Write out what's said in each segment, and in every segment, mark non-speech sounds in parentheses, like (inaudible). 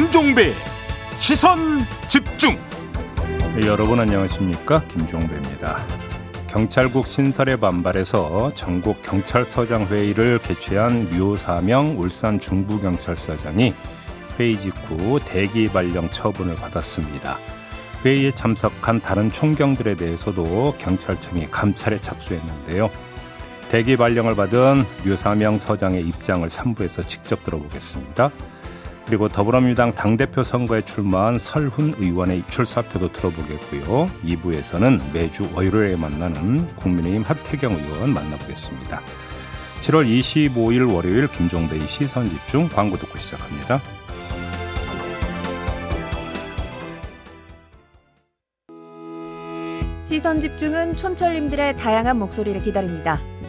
김종배 시선 집중 네, 여러분 안녕하십니까 김종배입니다. 경찰국 신설에 반발해서 전국 경찰서장 회의를 개최한 류사명 울산 중부경찰서장이 회의 직후 대기 발령 처분을 받았습니다. 회의에 참석한 다른 총경들에 대해서도 경찰청이 감찰에 착수했는데요. 대기 발령을 받은 류사명 서장의 입장을 3부에서 직접 들어보겠습니다. 그리고 더불어민주당 당대표 선거에 출마한 설훈 의원의 출사표도 들어보겠고요. 2부에서는 매주 월요일에 만나는 국민의힘 하태경 의원 만나보겠습니다. 7월 25일 월요일 김종배의 시선집중 광고 듣고 시작합니다. 시선 집중은 촌철님들의 다양한 목소리를 기다립니다.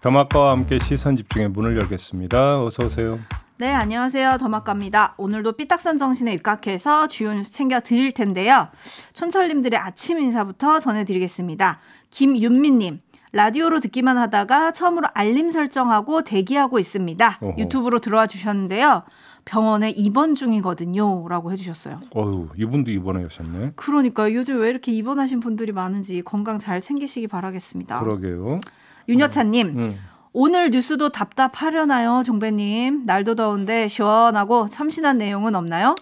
더마카와 함께 시선 집중의 문을 열겠습니다. 어서 오세요. 네, 안녕하세요. 더마카입니다. 오늘도 삐딱선 정신에 입각해서 주요 뉴스 챙겨 드릴 텐데요. 촌철님들의 아침 인사부터 전해드리겠습니다. 김윤미님. 라디오로 듣기만 하다가 처음으로 알림 설정하고 대기하고 있습니다. 어허. 유튜브로 들어와 주셨는데요. 병원에 입원 중이거든요. 라고 해주셨어요. 어유 이분도 입원하셨네. 그러니까 요즘 왜 이렇게 입원하신 분들이 많은지 건강 잘 챙기시기 바라겠습니다. 그러게요. 윤여찬님. 음. 음. 오늘 뉴스도 답답하려나요, 종배님? 날도 더운데 시원하고 참신한 내용은 없나요?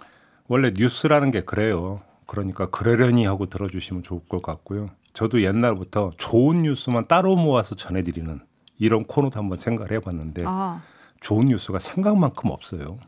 원래 뉴스라는 게 그래요. 그러니까 그러려니 하고 들어주시면 좋을 것 같고요. 저도 옛날부터 좋은 뉴스만 따로 모아서 전해드리는 이런 코너도 한번 생각을 해봤는데 아. 좋은 뉴스가 생각만큼 없어요.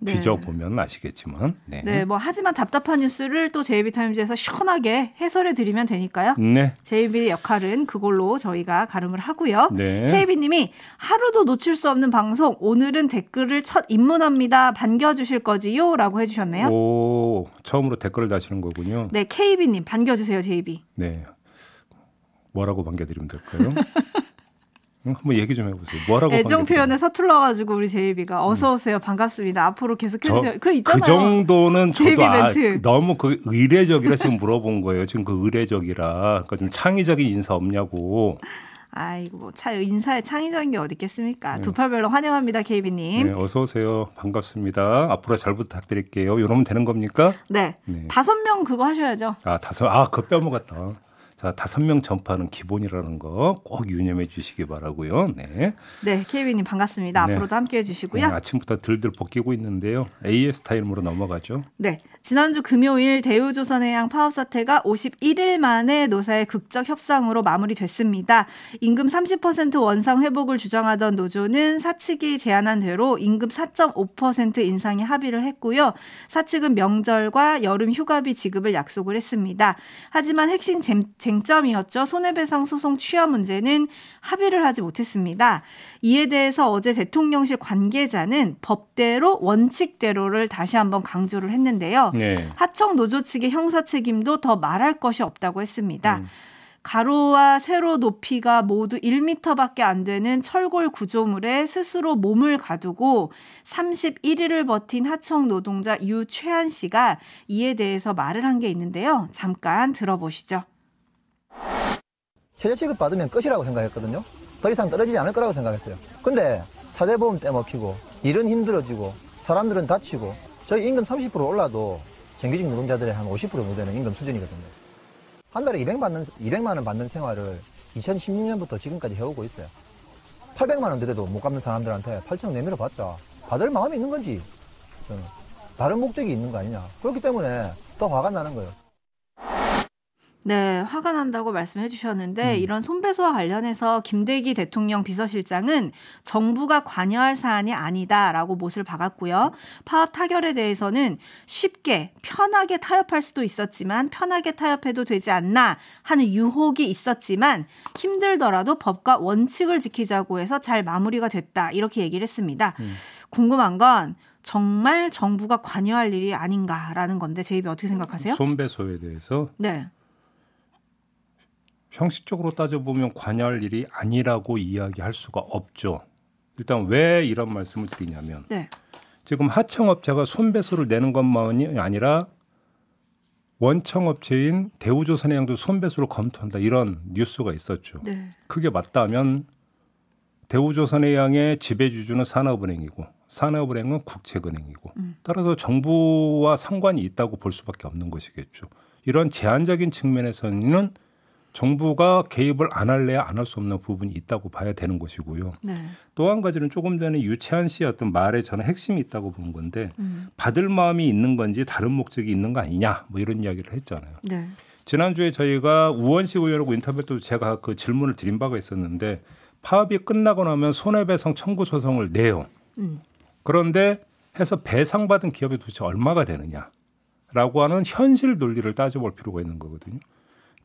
네. 뒤져보면 아시겠지만. 네. 네, 뭐 하지만 답답한 뉴스를 또 제이비타임즈에서 시원하게 해설해 드리면 되니까요. 네. 제이비의 역할은 그걸로 저희가 가름을 하고요. 네. 케이비님이 하루도 놓칠 수 없는 방송 오늘은 댓글을 첫 입문합니다. 반겨 주실 거지요?라고 해 주셨네요. 오, 처음으로 댓글을 다시는 거군요. 네, 케이비님 반겨 주세요, 제이비. 네. 뭐라고 반겨 드리면 될까요? (laughs) 한번 얘기 좀 해보세요. 뭐라고 애정 표현에 서툴러가지고 우리 제이비가 어서 오세요 반갑습니다. 앞으로 계속 해주세요. 그 있잖아요. 그 정도는 저도 아, 너무 그 의례적이라 지금 물어본 거예요. 지금 그 의례적이라 그러니까 좀 창의적인 인사 없냐고. 아이고 뭐 차, 인사에 창의적인 게 어디 있겠습니까? 네. 두팔별로 환영합니다, 케이비님. 네, 어서 오세요. 반갑습니다. 앞으로 잘 부탁드릴게요. 이러면 되는 겁니까? 네. 네. 다섯 명 그거 하셔야죠. 아 다섯 아그 빼먹었다. 자, 다섯 명 전파는 기본이라는 거 꼭 유념해 주시기 바라고요. 네. 네, 케이비님 반갑습니다. 네. 앞으로도 함께 해 주시고요. 네, 아침부터 들들 벗기고 있는데요. AS 타임으로 넘어가죠. 네, 지난주 금요일 대우조선해양 파업 사태가 51일 만에 노사의 극적 협상으로 마무리됐습니다. 임금 30% 원상 회복을 주장하던 노조는 사측이 제안한 대로 임금 4.5% 인상에 합의를 했고요. 사측은 명절과 여름 휴가비 지급을 약속을 했습니다. 하지만 핵심 쟁 쟁점이었죠. 손해배상 소송 취하 문제는 합의를 하지 못했습니다. 이에 대해서 어제 대통령실 관계자는 법대로 원칙대로를 다시 한번 강조를 했는데요. 네. 하청 노조 측의 형사 책임도 더 말할 것이 없다고 했습니다. 음. 가로와 세로 높이가 모두 1미터밖에 안 되는 철골 구조물에 스스로 몸을 가두고 31일을 버틴 하청 노동자 유최한 씨가 이에 대해서 말을 한 게 있는데요. 잠깐 들어보시죠. 최저 취급 받으면 끝이라고 생각했거든요. 더 이상 떨어지지 않을 거라고 생각했어요. 근데 사대보험 떼먹히고 일은 힘들어지고 사람들은 다치고 저희 임금 30% 올라도 정규직 노동자들의 한 50% 정도 되는 임금 수준이거든요. 한 달에 200만, 받는, 200만 원 받는 생활을 2016년부터 지금까지 해오고 있어요. 800만 원 드려도 못 갚는 사람들한테 8천 원 내밀어 봤자 받을 마음이 있는 건지 다른 목적이 있는 거 아니냐. 그렇기 때문에 더 화가 나는 거예요. 네, 화가 난다고 말씀해 주셨는데 음. 이런 손배소와 관련해서 김대기 대통령 비서실장은 정부가 관여할 사안이 아니다라고 못을 박았고요. 파업 타결에 대해서는 쉽게 편하게 타협할 수도 있었지만 편하게 타협해도 되지 않나 하는 유혹이 있었지만 힘들더라도 법과 원칙을 지키자고 해서 잘 마무리가 됐다. 이렇게 얘기를 했습니다. 음. 궁금한 건 정말 정부가 관여할 일이 아닌가라는 건데 제 입이 어떻게 생각하세요? 손배소에 대해서 네. 형식적으로 따져보면 관여할 일이 아니라고 이야기할 수가 없죠. 일단 왜 이런 말씀을 드리냐면 네. 지금 하청업체가 손배소를 내는 것만이 아니라 원청업체인 대우조선해양도 손배소를 검토한다 이런 뉴스가 있었죠. 네. 그게 맞다면 대우조선해양의 지배주주는 산업은행이고 산업은행은 국책은행이고 음. 따라서 정부와 상관이 있다고 볼 수밖에 없는 것이겠죠. 이런 제한적인 측면에서는 정부가 개입을 안 할래야 안 할 수 없는 부분이 있다고 봐야 되는 것이고요. 네. 또한 가지는 조금 전에 유채한 씨의 어떤 말에 저는 핵심이 있다고 본 건데 음. 받을 마음이 있는 건지 다른 목적이 있는 거 아니냐 뭐 이런 이야기를 했잖아요. 네. 지난주에 저희가 우원식 의원하고 인터뷰 때도 제가 그 질문을 드린 바가 있었는데 파업이 끝나고 나면 손해배상 청구 소송을 내요. 음. 그런데 해서 배상받은 기업이 도대체 얼마가 되느냐라고 하는 현실 논리를 따져볼 필요가 있는 거거든요.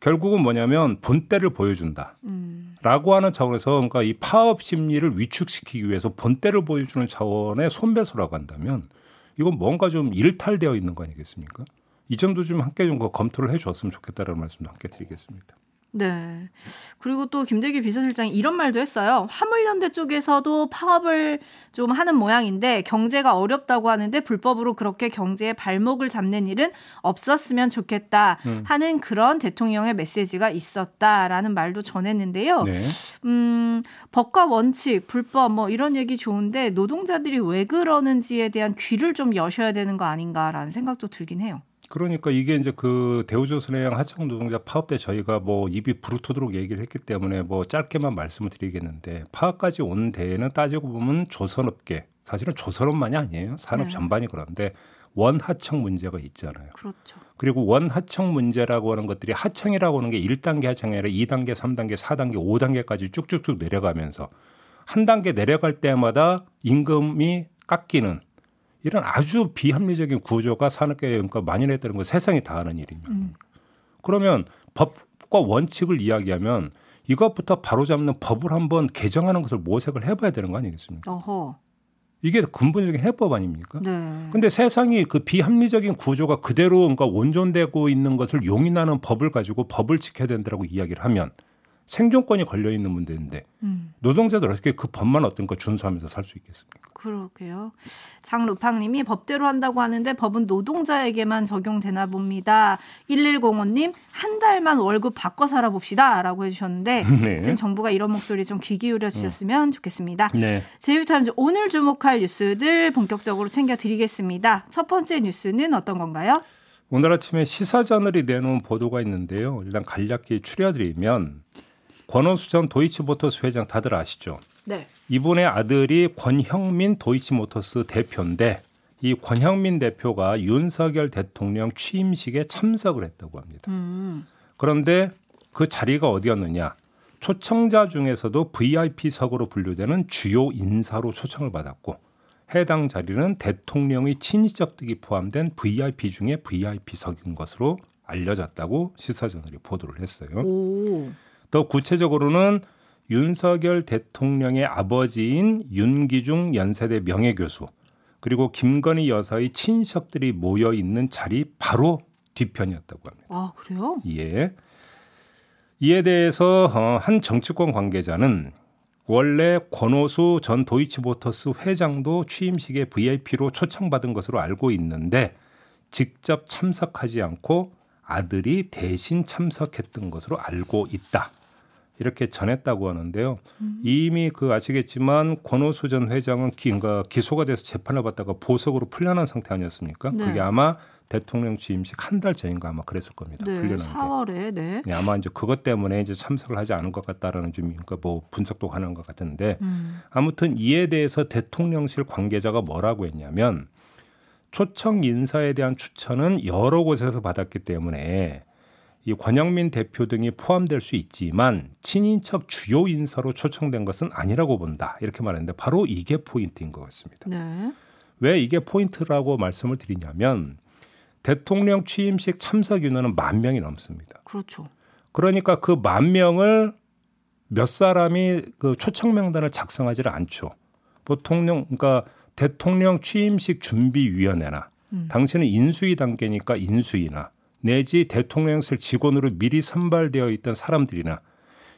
결국은 뭐냐면 본때를 보여준다. 음. 라고 하는 차원에서 그러니까 이 파업 심리를 위축시키기 위해서 본때를 보여주는 차원의 손배소라고 한다면 이건 뭔가 좀 일탈되어 있는 거 아니겠습니까? 이 점도 좀 함께 좀 검토를 해 주었으면 좋겠다는 말씀도 함께 드리겠습니다. 네. 그리고 또 김대기 비서실장이 이런 말도 했어요. 화물연대 쪽에서도 파업을 좀 하는 모양인데 경제가 어렵다고 하는데 불법으로 그렇게 경제의 발목을 잡는 일은 없었으면 좋겠다 음. 하는 그런 대통령의 메시지가 있었다라는 말도 전했는데요. 네. 음, 법과 원칙, 불법 뭐 이런 얘기 좋은데 노동자들이 왜 그러는지에 대한 귀를 좀 여셔야 되는 거 아닌가라는 생각도 들긴 해요. 그러니까 이게 이제 그 대우조선해양 하청 노동자 파업 때 저희가 뭐 입이 부르토록 얘기를 했기 때문에 뭐 짧게만 말씀을 드리겠는데 파업까지 온 데에는 따지고 보면 조선업계 사실은 조선업만이 아니에요 산업 네. 전반이 그런데 원하청 문제가 있잖아요. 그렇죠. 그리고 원하청 문제라고 하는 것들이 하청이라고 하는 게 1단계 하청이 아니라 2단계, 3단계, 4단계, 5단계까지 쭉쭉쭉 내려가면서 한 단계 내려갈 때마다 임금이 깎이는 이런 아주 비합리적인 구조가 산업계에 그러니까 만연했다는 건 세상이 다 아는 일입니다. 음. 그러면 법과 원칙을 이야기하면 이것부터 바로잡는 법을 한번 개정하는 것을 모색을 해봐야 되는 거 아니겠습니까? 어허. 이게 근본적인 해법 아닙니까? 네. 근데 세상이 그 비합리적인 구조가 그대로 그러니까 온전되고 있는 것을 용인하는 법을 가지고 법을 지켜야 된다고 이야기를 하면 생존권이 걸려 있는 문제인데 음. 노동자들 어떻게 그 법만 어떤 거 준수하면서 살 수 있겠습니까? 그러게요. 장루팡님이 법대로 한다고 하는데 법은 노동자에게만 적용되나 봅니다. 1105님 한 달만 월급 바꿔 살아봅시다라고 해주셨는데 (laughs) 네. 정부가 이런 목소리 좀 귀 기울여 주셨으면 좋겠습니다. 네. 제이비타임즈 오늘 주목할 뉴스들 본격적으로 챙겨드리겠습니다. 첫 번째 뉴스는 어떤 건가요? 오늘 아침에 시사저널이 내놓은 보도가 있는데요. 일단 간략히 추려드리면 권오수 전 도이치모터스 회장 다들 아시죠? 네. 이분의 아들이 권형민 도이치모터스 대표인데 이 권형민 대표가 윤석열 대통령 취임식에 참석을 했다고 합니다. 음. 그런데 그 자리가 어디였느냐? 초청자 중에서도 VIP석으로 분류되는 주요 인사로 초청을 받았고 해당 자리는 대통령의 친인척 등이 포함된 VIP 중에 VIP석인 것으로 알려졌다고 시사저널이 보도를 했어요. 오. 더 구체적으로는 윤석열 대통령의 아버지인 윤기중 연세대 명예교수 그리고 김건희 여사의 친척들이 모여 있는 자리 바로 뒤편이었다고 합니다. 아 그래요? 예. 이에 대해서 어, 한 정치권 관계자는 원래 권오수 전 도이치모터스 회장도 취임식에 VIP로 초청받은 것으로 알고 있는데 직접 참석하지 않고 아들이 대신 참석했던 것으로 알고 있다. 이렇게 전했다고 하는데요. 이미 그 아시겠지만 권오수 전 회장은 기, 그러니까 기소가 돼서 재판을 받다가 보석으로 풀려난 상태 아니었습니까? 네. 그게 아마 대통령 취임식 한 달 전인가 아마 그랬을 겁니다. 네. 풀려난 게. 4월에 네. 네, 아마 이제 그것 때문에 이제 참석을 하지 않은 것 같다라는 좀 그러니까 뭐 분석도 가능한 것 같은데 음. 아무튼 이에 대해서 대통령실 관계자가 뭐라고 했냐면 초청 인사에 대한 추천은 여러 곳에서 받았기 때문에 이 권영민 대표 등이 포함될 수 있지만 친인척 주요 인사로 초청된 것은 아니라고 본다 이렇게 말했는데 바로 이게 포인트인 것 같습니다. 네. 왜 이게 포인트라고 말씀을 드리냐면 대통령 취임식 참석 인원은 만 명이 넘습니다. 그렇죠. 그러니까 그 만 명을 몇 사람이 그 초청 명단을 작성하지를 않죠. 보통령 그러니까 대통령 취임식 준비위원회나 음. 당신은 인수위 단계니까 인수위나 내지 대통령실 직원으로 미리 선발되어 있던 사람들이나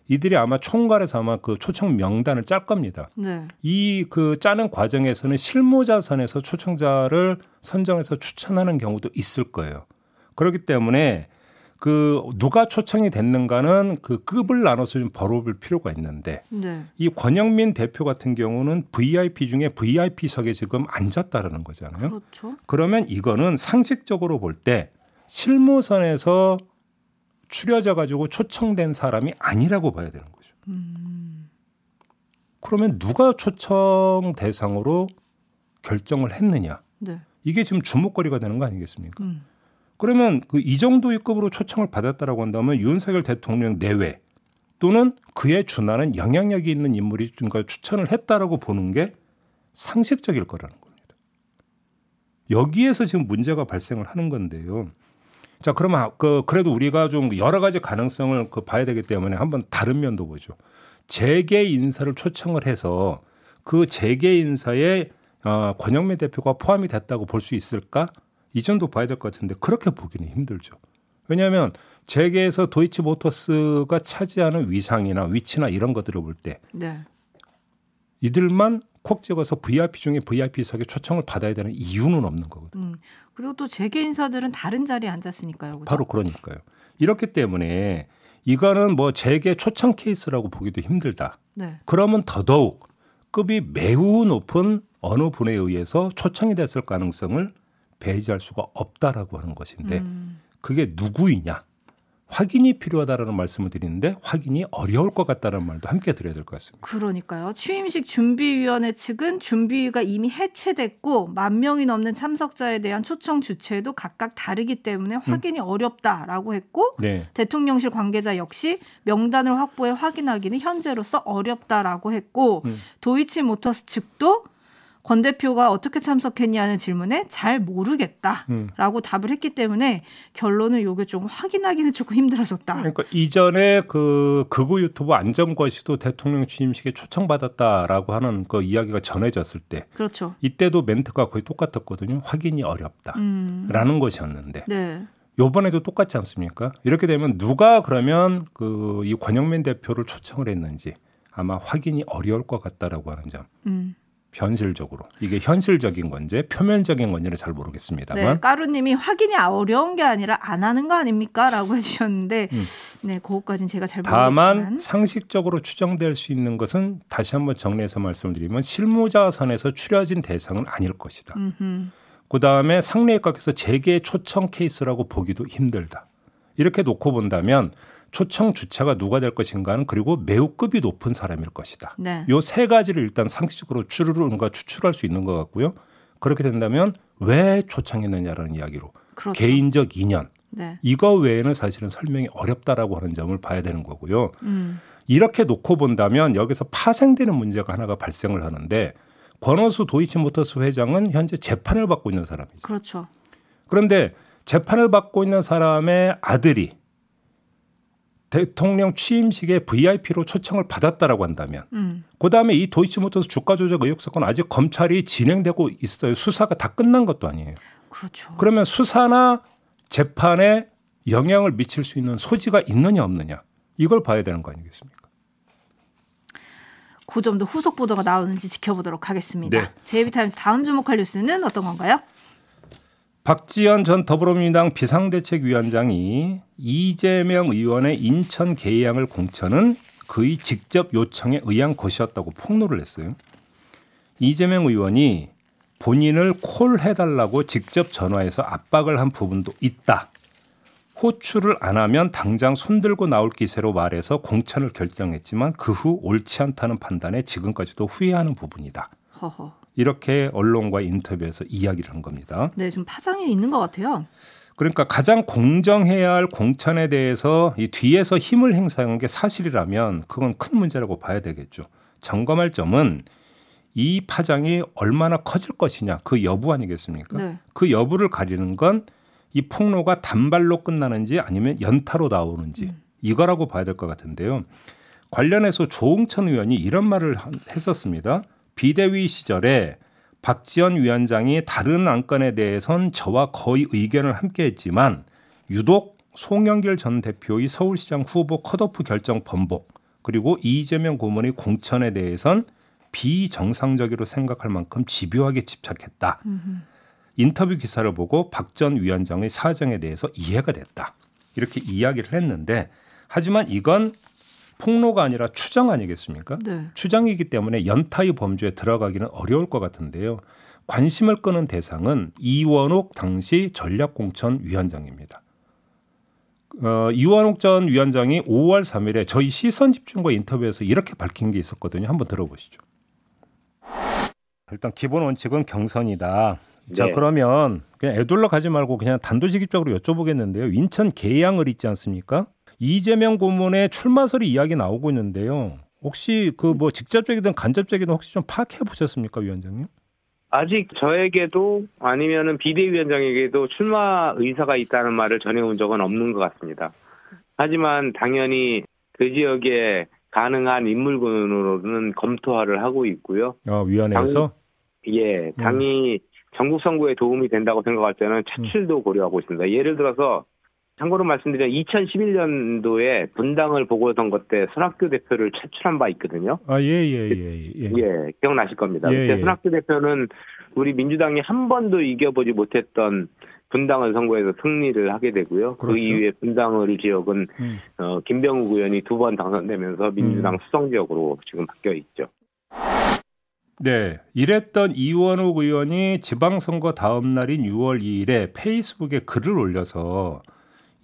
이들이 아마 총괄해서 아마 그 초청 명단을 짤 겁니다. 네. 이그 짜는 과정에서는 실무자 선에서 초청자를 선정해서 추천하는 경우도 있을 거예요. 그렇기 때문에 그 누가 초청이 됐는가는 그 급을 나눠서 좀 벌어볼 필요가 있는데 네. 이 권영민 대표 같은 경우는 VIP 중에 VIP석에 지금 앉았다라는 거잖아요. 그렇죠. 그러면 이거는 상식적으로 볼때 실무선에서 추려져 가지고 초청된 사람이 아니라고 봐야 되는 거죠. 그러면 누가 초청 대상으로 결정을 했느냐? 네. 이게 지금 주목거리가 되는 거 아니겠습니까? 음. 그러면 그 이 정도의 급으로 초청을 받았다라고 한다면 윤석열 대통령 내외 또는 그에 준하는 영향력이 있는 인물이 그러니까 추천을 했다라고 보는 게 상식적일 거라는 겁니다. 여기에서 지금 문제가 발생을 하는 건데요. 자, 그러면 그 그래도 우리가 좀 여러 가지 가능성을 그 봐야 되기 때문에 한번 다른 면도 보죠. 재계 인사를 초청을 해서 그 재계 인사에 어, 권영민 대표가 포함이 됐다고 볼 수 있을까? 이 정도 봐야 될 것 같은데 그렇게 보기는 힘들죠. 왜냐하면 재계에서 도이치모터스가 차지하는 위상이나 위치나 이런 것들을 볼때 네. 이들만 콕 찍어서 VIP 중에 VIP석에 초청을 받아야 되는 이유는 없는 거거든요. 음. 그리고 또 재계 인사들은 다른 자리에 앉았으니까요. 그죠? 바로 그러니까요. 이렇기 때문에 이거는 뭐 재계 초청 케이스라고 보기도 힘들다. 네. 그러면 더더욱 급이 매우 높은 어느 분에 의해서 초청이 됐을 가능성을 배제할 수가 없다라고 하는 것인데 음. 그게 누구이냐 확인이 필요하다라는 말씀을 드리는데 확인이 어려울 것 같다는 말도 함께 드려야 될 것 같습니다. 그러니까요. 취임식 준비위원회 측은 준비위가 이미 해체됐고 만 명이 넘는 참석자에 대한 초청 주체도 각각 다르기 때문에 확인이 어렵다라고 했고 네. 대통령실 관계자 역시 명단을 확보해 확인하기는 현재로서 어렵다라고 했고 음. 도이치모터스 측도 권 대표가 어떻게 참석했냐는 질문에 잘 모르겠다라고 음. 답을 했기 때문에 결론은 요게 좀 확인하기는 조금 힘들어졌다. 그러니까 이전에 그 극우 유튜브 안정권 씨도 대통령 취임식에 초청받았다라고 하는 그 이야기가 전해졌을 때 그렇죠. 이때도 멘트가 거의 똑같았거든요. 확인이 어렵다라는 음. 것이었는데 네. 요번에도 똑같지 않습니까? 이렇게 되면 누가 그러면 그 이 권영민 대표를 초청을 했는지 아마 확인이 어려울 것 같다라고 하는 점. 음. 현실적으로 이게 현실적인 건지 표면적인 건지는 잘 모르겠습니다만 네, 까루님이 확인이 어려운 게 아니라 안 하는 거 아닙니까?라고 (laughs) 해주셨는데, 음. 네, 그거까지는 제가 잘 다만 모르겠지만, 상식적으로 추정될 수 있는 것은 다시 한번 정리해서 말씀드리면 실무자 선에서 추려진 대상은 아닐 것이다. 그 다음에 상례각에서 재계 초청 케이스라고 보기도 힘들다. 이렇게 놓고 본다면 초청 주체가 누가 될 것인가는 그리고 매우 급이 높은 사람일 것이다. 네, 요세 가지를 일단 상식적으로 추르르가 추출할 수 있는 것 같고요. 그렇게 된다면 왜 초청했느냐라는 이야기로 그렇죠. 개인적 인연 네, 이거 외에는 사실은 설명이 어렵다라고 하는 점을 봐야 되는 거고요. 음, 이렇게 놓고 본다면 여기서 파생되는 문제가 하나가 발생을 하는데 권오수 도이치모터스 회장은 현재 재판을 받고 있는 사람이죠. 그렇죠. 그런데 재판을 받고 있는 사람의 아들이 대통령 취임식에 VIP로 초청을 받았다라고 한다면 음, 그다음에 이 도이치모터스 주가 조작 의혹 사건 아직 검찰이 진행되고 있어요. 수사가 다 끝난 것도 아니에요. 그렇죠. 그러면 수사나 재판에 영향을 미칠 수 있는 소지가 있느냐 없느냐 이걸 봐야 되는 거 아니겠습니까? 그 점도 후속 보도가 나오는지 지켜보도록 하겠습니다. 네. 제이비타임스 다음 주목할 뉴스는 어떤 건가요? 박지원 전 더불어민주당 비상대책위원장이 이재명 의원의 인천 개항을 공천은 그의 직접 요청에 의한 것이었다고 폭로를 했어요. 이재명 의원이 본인을 콜해달라고 직접 전화해서 압박을 한 부분도 있다. 호출을 안 하면 당장 손들고 나올 기세로 말해서 공천을 결정했지만 그 후 옳지 않다는 판단에 지금까지도 후회하는 부분이다. 허허. 이렇게 언론과 인터뷰에서 이야기를 한 겁니다. 네, 좀 파장이 있는 것 같아요. 그러니까 가장 공정해야 할 공천에 대해서 이 뒤에서 힘을 행사한 게 사실이라면 그건 큰 문제라고 봐야 되겠죠. 점검할 점은 이 파장이 얼마나 커질 것이냐 그 여부 아니겠습니까? 네. 그 여부를 가리는 건 이 폭로가 단발로 끝나는지 아니면 연타로 나오는지 이거라고 봐야 될 것 같은데요. 관련해서 조홍천 의원이 이런 말을 한- 했었습니다. 비대위 시절에 박지원 위원장이 다른 안건에 대해선 저와 거의 의견을 함께했지만 유독 송영길 전 대표의 서울시장 후보 컷오프 결정 번복 그리고 이재명 고문의 공천에 대해선 비정상적으로 생각할 만큼 집요하게 집착했다. 인터뷰 기사를 보고 박 전 위원장의 사정에 대해서 이해가 됐다. 이렇게 이야기를 했는데 하지만 이건 폭로가 아니라 추정 아니겠습니까? 네. 추정이기 때문에 연타의 범주에 들어가기는 어려울 것 같은데요. 관심을 끄는 대상은 이원옥 당시 전략공천 위원장입니다. 어, 이원옥 전 위원장이 5월 3일에 저희 시선 집중과 인터뷰에서 이렇게 밝힌 게 있었거든요. 한번 들어보시죠. 일단 기본 원칙은 경선이다. 자 네. 그러면 그냥 애둘러 가지 말고 그냥 단도직입적으로 여쭤보겠는데요. 인천 계양을 있지 않습니까? 이재명 고문의 출마설이 이야기 나오고 있는데요. 혹시 그 뭐 직접적이든 간접적이든 혹시 좀 파악해 보셨습니까, 위원장님? 아직 저에게도 아니면은 비대위원장에게도 출마 의사가 있다는 말을 전해온 적은 없는 것 같습니다. 하지만 당연히 그 지역에 가능한 인물군으로는 검토를 하고 있고요. 어, 위원회에서 예, 음. 당이 전국 선거에 도움이 된다고 생각할 때는 차출도 음. 고려하고 있습니다. 예를 들어서 참고로 말씀드리면 2011년도에 분당을 보궐선거 때 손학규 대표를 차출한 바 있거든요. 아, 예, 예, 예, 예. 예, 기억나실 겁니다. 예, 그때 예. 손학규 대표는 우리 민주당이 한 번도 이겨보지 못했던 분당을 선거에서 승리를 하게 되고요. 그 그렇죠. 이후에 분당을 지역은 음. 어, 김병욱 의원이 두 번 당선되면서 민주당 음. 수성 지역으로 지금 바뀌어 있죠. 네. 이랬던 이원욱 의원이 지방선거 다음 날인 6월 2일에 페이스북에 글을 올려서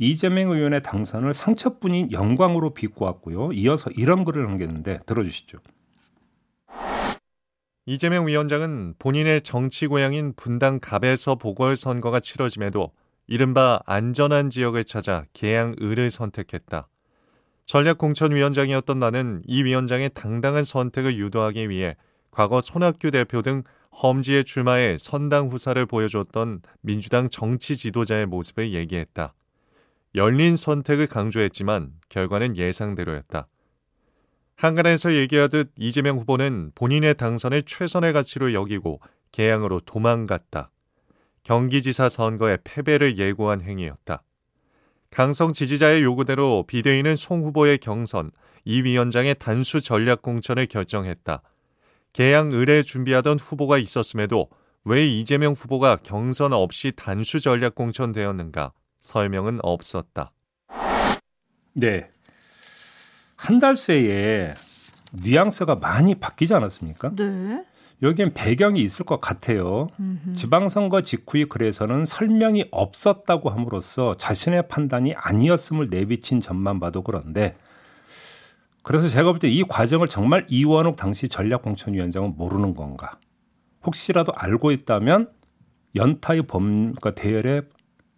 이재명 의원의 당선을 상처뿐인 영광으로 비꼬았고요. 이어서 이런 글을 남겼는데 들어주시죠. 이재명 위원장은 본인의 정치 고향인 분당 갑에서 보궐선거가 치러짐에도 이른바 안전한 지역을 찾아 계양을을 선택했다. 전략공천위원장이었던 나는 이 위원장의 당당한 선택을 유도하기 위해 과거 손학규 대표 등 험지에 출마해 선당 후사를 보여줬던 민주당 정치 지도자의 모습을 얘기했다. 열린 선택을 강조했지만 결과는 예상대로였다. 한간에서 얘기하듯 이재명 후보는 본인의 당선을 최선의 가치로 여기고 개항으로 도망갔다. 경기지사 선거의 패배를 예고한 행위였다. 강성 지지자의 요구대로 비대위는 송 후보의 경선, 이 위원장의 단수 전략 공천을 결정했다. 개항 의뢰 준비하던 후보가 있었음에도 왜 이재명 후보가 경선 없이 단수 전략 공천되었는가 설명은 없었다. 네. 한 달 새에 뉘앙스가 많이 바뀌지 않았습니까? 네. 여기엔 배경이 있을 것 같아요. 음흠. 지방선거 직후의 글에서는 설명이 없었다고 함으로써 자신의 판단이 아니었음을 내비친 점만 봐도 그런데 그래서 제가 볼 때 이 과정을 정말 이원욱 당시 전략공천위원장은 모르는 건가? 혹시라도 알고 있다면 연타의 범과 대열에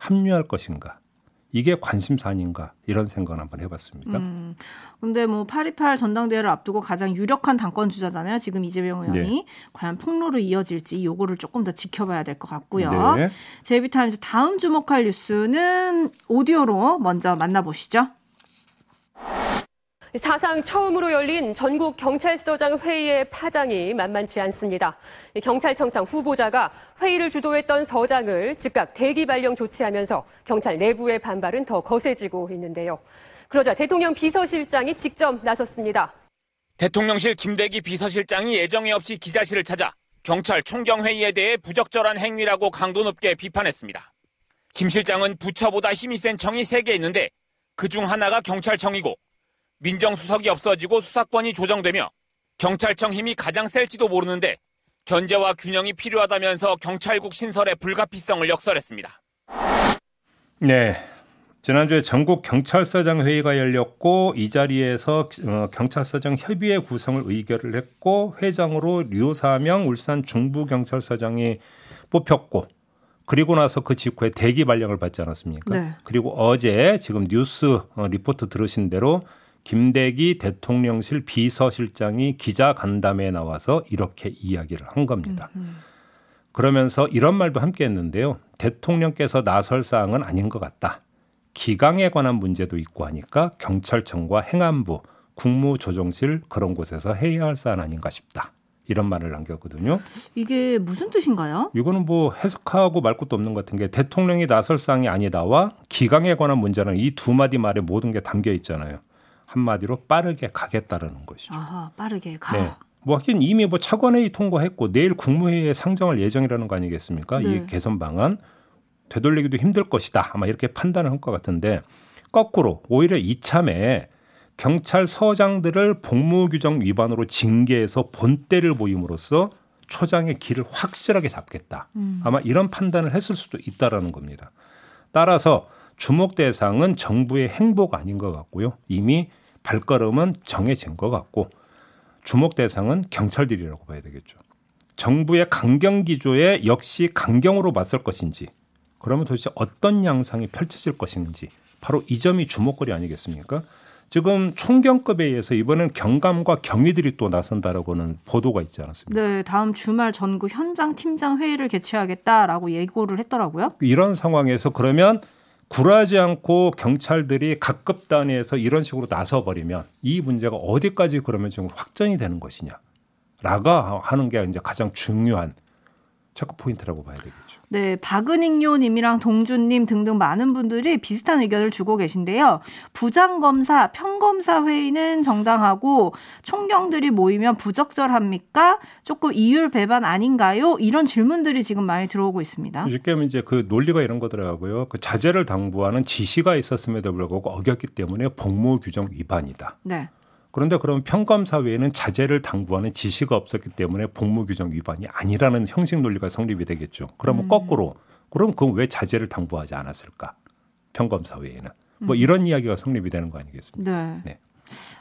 합류할 것인가? 이게 관심사 아닌가? 이런 생각을 한번 해봤습니다. 음. 근데 뭐 828 전당대회를 앞두고 가장 유력한 당권 주자잖아요. 지금 이재명 의원이 네. 과연 폭로로 이어질지 요거를 조금 더 지켜봐야 될 것 같고요. 네. 제이비타임즈 다음 주목할 뉴스는 오디오로 먼저 만나보시죠. 사상 처음으로 열린 전국 경찰서장 회의의 파장이 만만치 않습니다. 경찰청장 후보자가 회의를 주도했던 서장을 즉각 대기 발령 조치하면서 경찰 내부의 반발은 더 거세지고 있는데요. 그러자 대통령 비서실장이 직접 나섰습니다. 대통령실 김대기 비서실장이 예정에 없이 기자실을 찾아 경찰 총경회의에 대해 부적절한 행위라고 강도 높게 비판했습니다. 김 실장은 부처보다 힘이 센 청이 3개 있는데 그중 하나가 경찰청이고 민정수석이 없어지고 수사권이 조정되며 경찰청 힘이 가장 셀지도 모르는데 견제와 균형이 필요하다면서 경찰국 신설의 불가피성을 역설했습니다. 네. 지난주에 전국 경찰서장 회의가 열렸고 이 자리에서 어, 경찰서장 협의회 구성을 의결을 했고 회장으로 류사명 울산 중부경찰서장이 뽑혔고 그리고 나서 그 직후에 대기 발령을 받지 않았습니까? 네. 그리고 어제 지금 뉴스 어, 리포트 들으신 대로 김대기 대통령실 비서실장이 기자 간담회에 나와서 이렇게 이야기를 한 겁니다. 그러면서 이런 말도 함께 했는데요. 대통령께서 나설 사항은 아닌 것 같다. 기강에 관한 문제도 있고 하니까 경찰청과 행안부, 국무조정실 그런 곳에서 해야 할 사안 아닌가 싶다. 이런 말을 남겼거든요. 이게 무슨 뜻인가요? 이거는 뭐 해석하고 말 것도 없는 것 같은 게 대통령이 나설 상이 아니다와 기강에 관한 문제는 이 두 마디 말에 모든 게 담겨 있잖아요. 한마디로 빠르게 가겠다라는 것이죠. 아하, 빠르게 가. 네. 뭐 하긴 이미 뭐 차관회의 통과했고 내일 국무회의에 상정할 예정이라는 거 아니겠습니까? 네. 이 개선 방안 되돌리기도 힘들 것이다. 아마 이렇게 판단을 한 것 같은데 거꾸로 오히려 이참에 경찰서장들을 복무 규정 위반으로 징계해서 본때를 보임으로써 초장의 길을 확실하게 잡겠다. 음. 아마 이런 판단을 했을 수도 있다라는 겁니다. 따라서 주목 대상은 정부의 행보가 아닌 것 같고요. 이미 발걸음은 정해진 것 같고 주목 대상은 경찰들이라고 봐야 되겠죠. 정부의 강경 기조에 역시 강경으로 맞설 것인지 그러면 도대체 어떤 양상이 펼쳐질 것인지 바로 이 점이 주목거리 아니겠습니까? 지금 총경급에 의해서 이번엔 경감과 경위들이 또 나선다라고는 보도가 있지 않았습니까? 네, 다음 주말 전국 현장 팀장 회의를 개최하겠다라고 예고를 했더라고요. 이런 상황에서 그러면 굴하지 않고 경찰들이 각급 단위에서 이런 식으로 나서 버리면 이 문제가 어디까지 그러면 지금 확전이 되는 것이냐. 라가 하는 게 이제 가장 중요한 체크 포인트라고 봐야 되겠죠. 네, 박은익요님이랑 동준님 등등 많은 분들이 비슷한 의견을 주고 계신데요. 부장검사, 평검사 회의는 정당하고 총경들이 모이면 부적절합니까? 조금 이율 배반 아닌가요? 이런 질문들이 지금 많이 들어오고 있습니다. 쉽게 하면 이제 그 논리가 이런 거더라고요. 그 자제를 당부하는 지시가 있었음에도 불구하고 어겼기 때문에 복무 규정 위반이다. 네. 그런데 그럼 평검사 외에는 자제를 당부하는 지시가 없었기 때문에 복무 규정 위반이 아니라는 형식 논리가 성립이 되겠죠. 그러면 음. 거꾸로 그럼 그럼 왜 자제를 당부하지 않았을까? 평검사 외에는 뭐 음. 이런 이야기가 성립이 되는 거 아니겠습니까? 네. 네.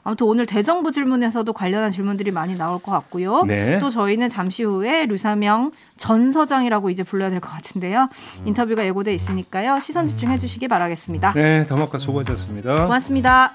아무튼 오늘 대정부 질문에서도 관련한 질문들이 많이 나올 것 같고요. 네. 또 저희는 잠시 후에 류사명 전 서장이라고 이제 불러야 될 것 같은데요. 인터뷰가 예고돼 있으니까요. 시선 집중해 주시기 바라겠습니다. 네, 더마카 수고하셨습니다. 고맙습니다.